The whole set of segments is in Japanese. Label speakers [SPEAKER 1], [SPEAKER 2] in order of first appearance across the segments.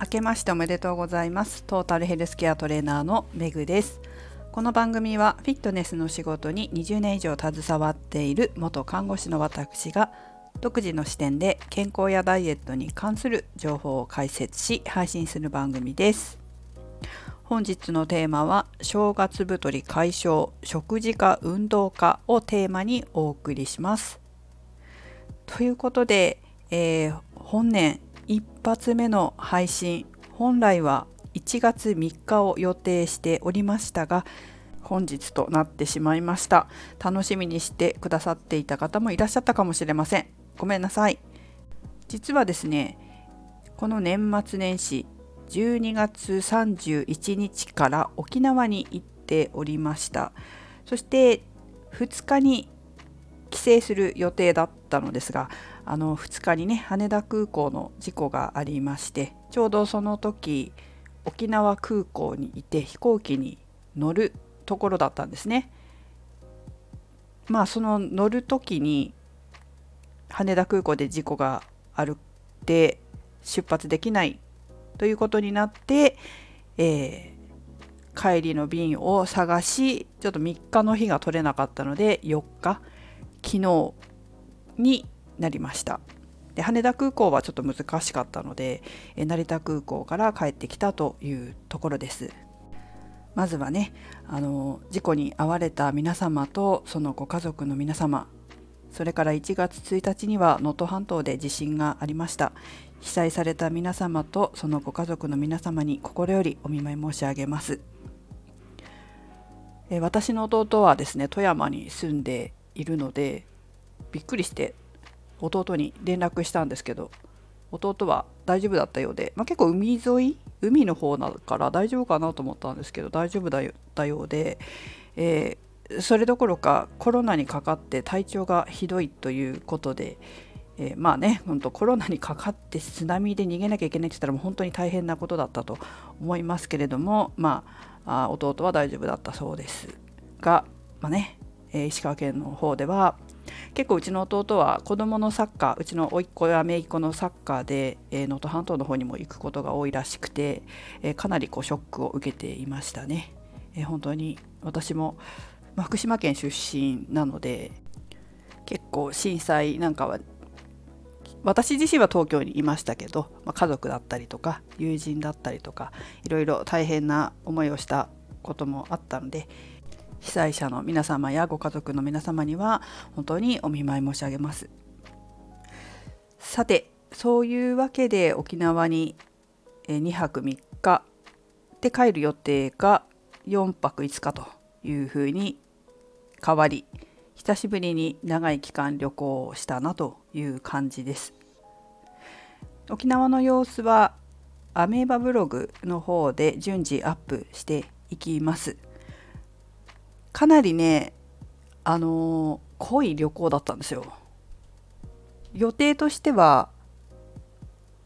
[SPEAKER 1] 明けましておめでとうございます。トータルヘルスケアトレーナーのメグです。この番組はフィットネスの仕事に20年以上携わっている元看護師の私が独自の視点で健康やダイエットに関する情報を解説し配信する番組です。本日のテーマは正月太り解消食事か運動かをテーマにお送りします。ということで、えー、本年発目の配信本来は1月3日を予定しておりましたが本日となってしまいました。楽しみにしてくださっていた方もいらっしゃったかもしれません。ごめんなさい。実はですねこの年末年始12月31日から沖縄に行っておりました。そして2日に帰省する予定だったのですがあの2日にね羽田空港の事故がありましてちょうどその時沖縄空港にいて飛行機に乗るところだったんですね。まあその乗る時に羽田空港で事故があるって出発できないということになって、えー、帰りの便を探しちょっと3日の日が取れなかったので4日昨日になりました。で羽田空港はちょっと難しかったので成田空港から帰ってきたというところです。まずはねあの事故に遭われた皆様とそのご家族の皆様それから1月1日には能登半島で地震がありました。被災された皆様とそのご家族の皆様に心よりお見舞い申し上げます。私の弟はですね富山に住んでいるのでびっくりして弟に連絡したんですけど弟は大丈夫だったようで、まあ、結構海沿い海の方だから大丈夫かなと思ったんですけど大丈夫だようで、えー、それどころかコロナにかかって体調がひどいということで、えー、まあね本当コロナにかかって津波で逃げなきゃいけないって言ったらもう本当に大変なことだったと思いますけれどもまあ弟は大丈夫だったそうですがまあね、えー、石川県の方では結構うちの弟は子どものサッカーうちの甥っ子や姪っ子のサッカーで能登、えー、半島の方にも行くことが多いらしくて、えー、かなりこうショックを受けていましたね。えー、本当に私も、まあ、福島県出身なので結構震災なんかは私自身は東京にいましたけど、まあ、家族だったりとか友人だったりとかいろいろ大変な思いをしたこともあったので、被災者の皆様やご家族の皆様には本当にお見舞い申し上げます。さてそういうわけで沖縄に2泊3日で帰る予定が4泊5日というふうに変わり久しぶりに長い期間旅行をしたなという感じです。沖縄の様子はアメーバブログの方で順次アップしていきます。かなりねあの濃い旅行だったんですよ。予定としては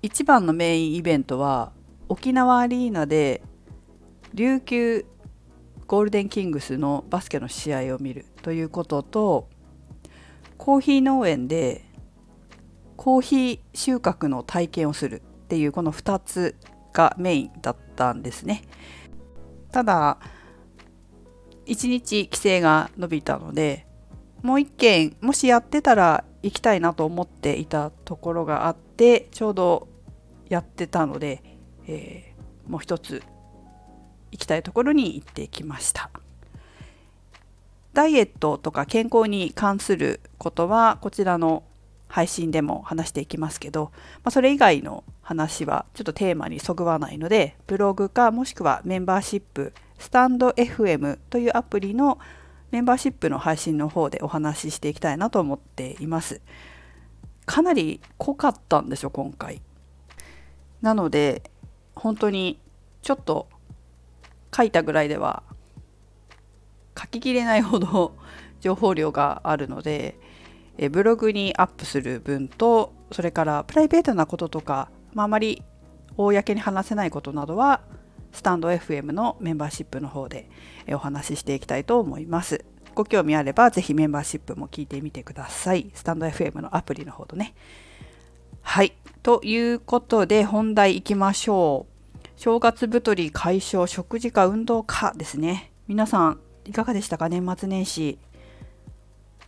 [SPEAKER 1] 一番のメインイベントは沖縄アリーナで琉球ゴールデンキングスのバスケの試合を見るということとコーヒー農園でコーヒー収穫の体験をするっていうこの2つがメインだったんですね。ただ1日規制が伸びたのでもう1件もしやってたら行きたいなと思っていたところがあってちょうどやってたので、えー、もう一つ行きたいところに行ってきました。ダイエットとか健康に関することはこちらの配信でも話していきますけど、まあ、それ以外の話はちょっとテーマにそぐわないのでブログかもしくはメンバーシップスタンド FM というアプリのメンバーシップの配信の方でお話ししていきたいなと思っています。かなり濃かったんですよ今回。なので本当にちょっと書いたぐらいでは書ききれないほど 情報量があるのでえブログにアップする分とそれからプライベートなこととか、まあ、あまり公に話せないことなどはスタンド FM のメンバーシップの方でお話ししていきたいと思います。ご興味あればぜひメンバーシップも聞いてみてください。スタンド FM のアプリの方とね。はいということで本題いきましょう正月太り解消食事か運動かですね皆さんいかがでしたか？年末年始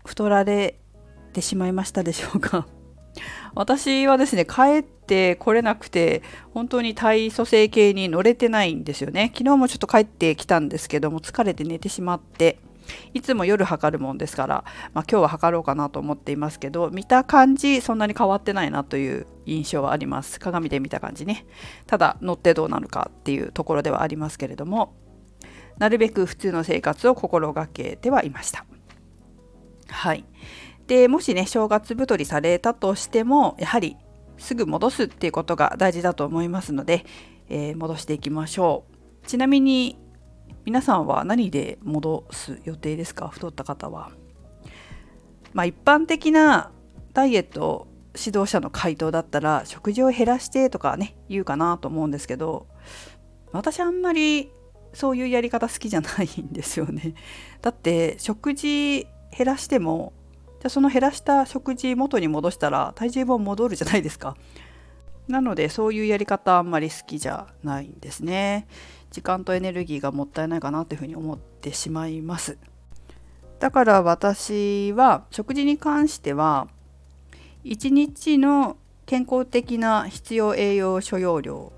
[SPEAKER 1] 太られてしまいましたでしょうか？私はですね帰ってこれなくて本当に体組成計に乗れてないんですよね。昨日もちょっと帰ってきたんですけども疲れて寝てしまっていつも夜測るもんですから、まあ、今日は測ろうかなと思っていますけど見た感じそんなに変わってないなという印象はあります。鏡で見た感じね。ただ乗ってどうなるかっていうところではありますけれどもなるべく普通の生活を心がけてはいました。はい。でもしね正月太りされたとしてもやはりすぐ戻すっていうことが大事だと思いますので、えー、戻していきましょう。ちなみに皆さんは何で戻す予定ですか？太った方は。まあ一般的なダイエット指導者の回答だったら食事を減らしてとかね言うかなと思うんですけど私あんまりそういうやり方好きじゃないんですよね。だって食事減らしてもじゃその減らした食事元に戻したら体重も戻るじゃないですか。なのでそういうやり方あんまり好きじゃないんですね。時間とエネルギーがもったいないかなっていうふうに思ってしまいます。だから私は食事に関しては1日の健康的な必要栄養所要量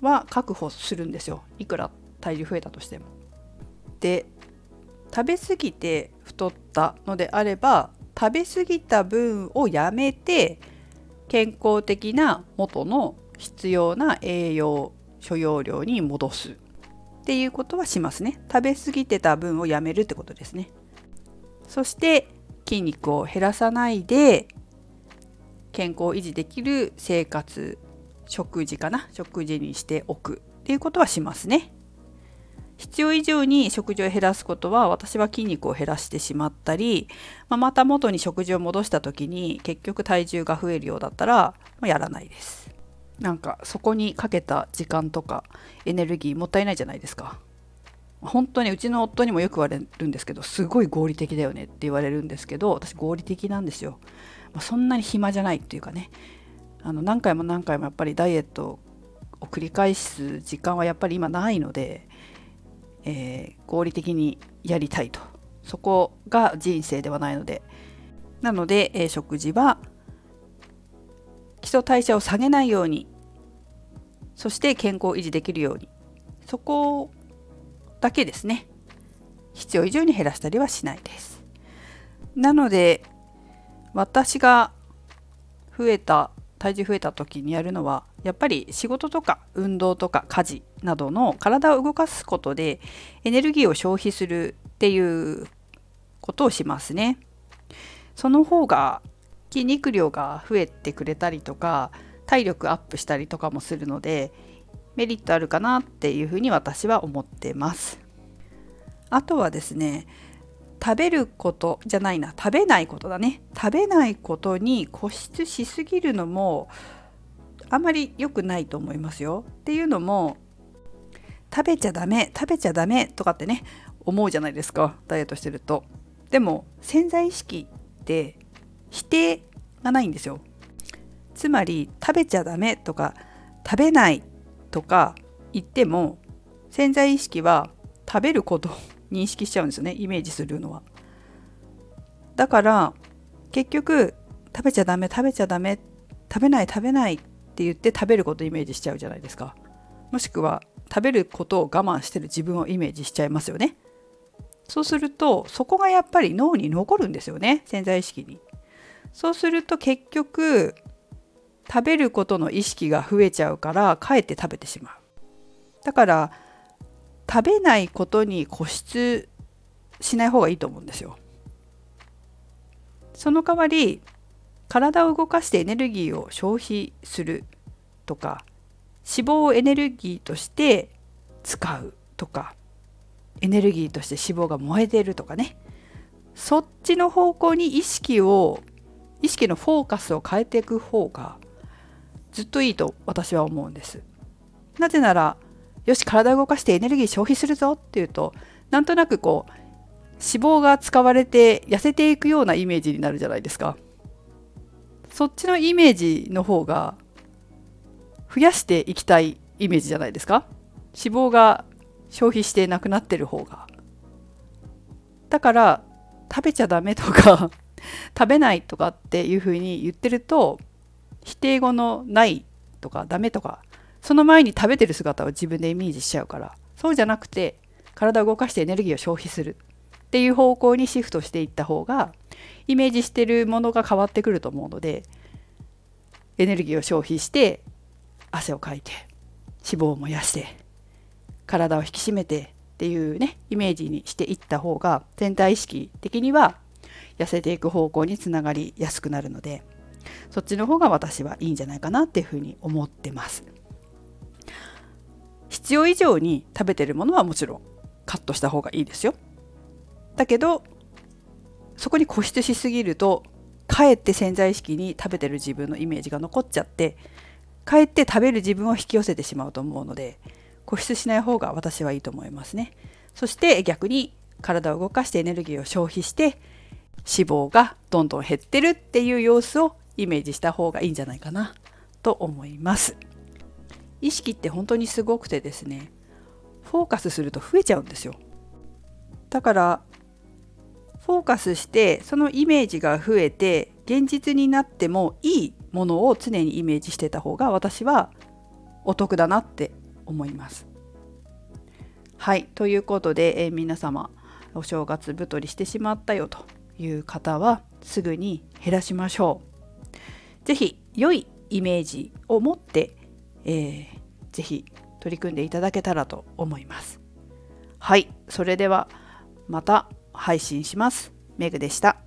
[SPEAKER 1] は確保するんですよいくら体重増えたとしても。で食べ過ぎて太ったのであれば食べ過ぎた分をやめて健康的な元の必要な栄養所要量に戻す。っていうことはしますね。食べ過ぎてた分をやめるってことですね。そして筋肉を減らさないで健康を維持できる生活食事かな？食事にしておく。っていうことはしますね。必要以上に食事を減らすことは私は筋肉を減らしてしまったり、まあ、また元に食事を戻した時に結局体重が増えるようだったら、まあ、やらないです。なんかそこにかけた時間とかエネルギーもったいないじゃないですか。本当にうちの夫にもよく言われるんですけどすごい合理的だよねって言われるんですけど私合理的なんですよ、まあ、そんなに暇じゃないっていうかね。あの何回も何回もやっぱりダイエットを繰り返す時間はやっぱり今ないのでえー、合理的にやりたいと。そこが人生ではないので。なので、えー、食事は基礎代謝を下げないように。そして健康を維持できるように。そこだけですね。必要以上に減らしたりはしないです。なので私が増えた体重増えた時にやるのはやっぱり仕事とか運動とか家事などの体を動かすことでエネルギーを消費するっていうことをしますね。その方が筋肉量が増えてくれたりとか体力アップしたりとかもするのでメリットあるかなっていうふうに私は思ってます。あとはですね食べることじゃないな食べないことだね食べないことに固執しすぎるのもあんまり良くないと思いますよっていうのも食べちゃダメ食べちゃダメとかってね思うじゃないですかダイエットしてるとでも潜在意識って否定がないんですよつまり食べちゃダメとか食べないとか言っても潜在意識は食べることを認識しちゃうんですよねイメージするのは。だから結局食べちゃダメ食べちゃダメ食べない食べないって言って食べることをイメージしちゃうじゃないですか。もしくは食べることを我慢してる自分をイメージしちゃいますよね。そうするとそこがやっぱり脳に残るんですよね潜在意識に。そうすると結局食べることの意識が増えちゃうからかえって食べてしまう。だから食べないことに固執しない方がいいと思うんですよ。その代わり体を動かしてエネルギーを消費するとか脂肪をエネルギーとして使うとかエネルギーとして脂肪が燃えてるとかねそっちの方向に意識を意識のフォーカスを変えていく方がずっといいと私は思うんです。なぜならよし体を動かしてエネルギー消費するぞっていうとなんとなくこう脂肪が使われて痩せていくようなイメージになるじゃないですかそっちのイメージの方が増やしていきたいイメージじゃないですか？脂肪が消費してなくなってる方が。だから食べちゃダメとか 食べないとかっていうふうに言ってると否定語のないとかダメとかその前に食べてる姿を自分でイメージしちゃうからそうじゃなくて体を動かしてエネルギーを消費する。っていう方向にシフトしていった方がイメージしてるものが変わってくると思うのでエネルギーを消費して汗をかいて脂肪を燃やして体を引き締めてっていうねイメージにしていった方が全体意識的には痩せていく方向につながりやすくなるのでそっちの方が私はいいんじゃないかなっていうふうに思ってます。必要以上に食べてるものはもちろんカットした方がいいですよ。だけどそこに固執しすぎるとかえって潜在意識に食べてる自分のイメージが残っちゃってかえって食べる自分を引き寄せてしまうと思うので固執しない方が私はいいと思いますね。そして逆に体を動かしてエネルギーを消費して脂肪がどんどん減ってるっていう様子をイメージした方がいいんじゃないかなと思います。意識って本当にすごくてですねフォーカスすると増えちゃうんですよ。だからフォーカスしてそのイメージが増えて現実になってもいいものを常にイメージしてた方が私はお得だなって思いますはいということで、えー、皆様お正月太りしてしまったよという方はすぐに減らしましょう。是非良いイメージを持って、えー、ぜひ取り組んでいただけたらと思います。はい、それではまた配信します。メグでした。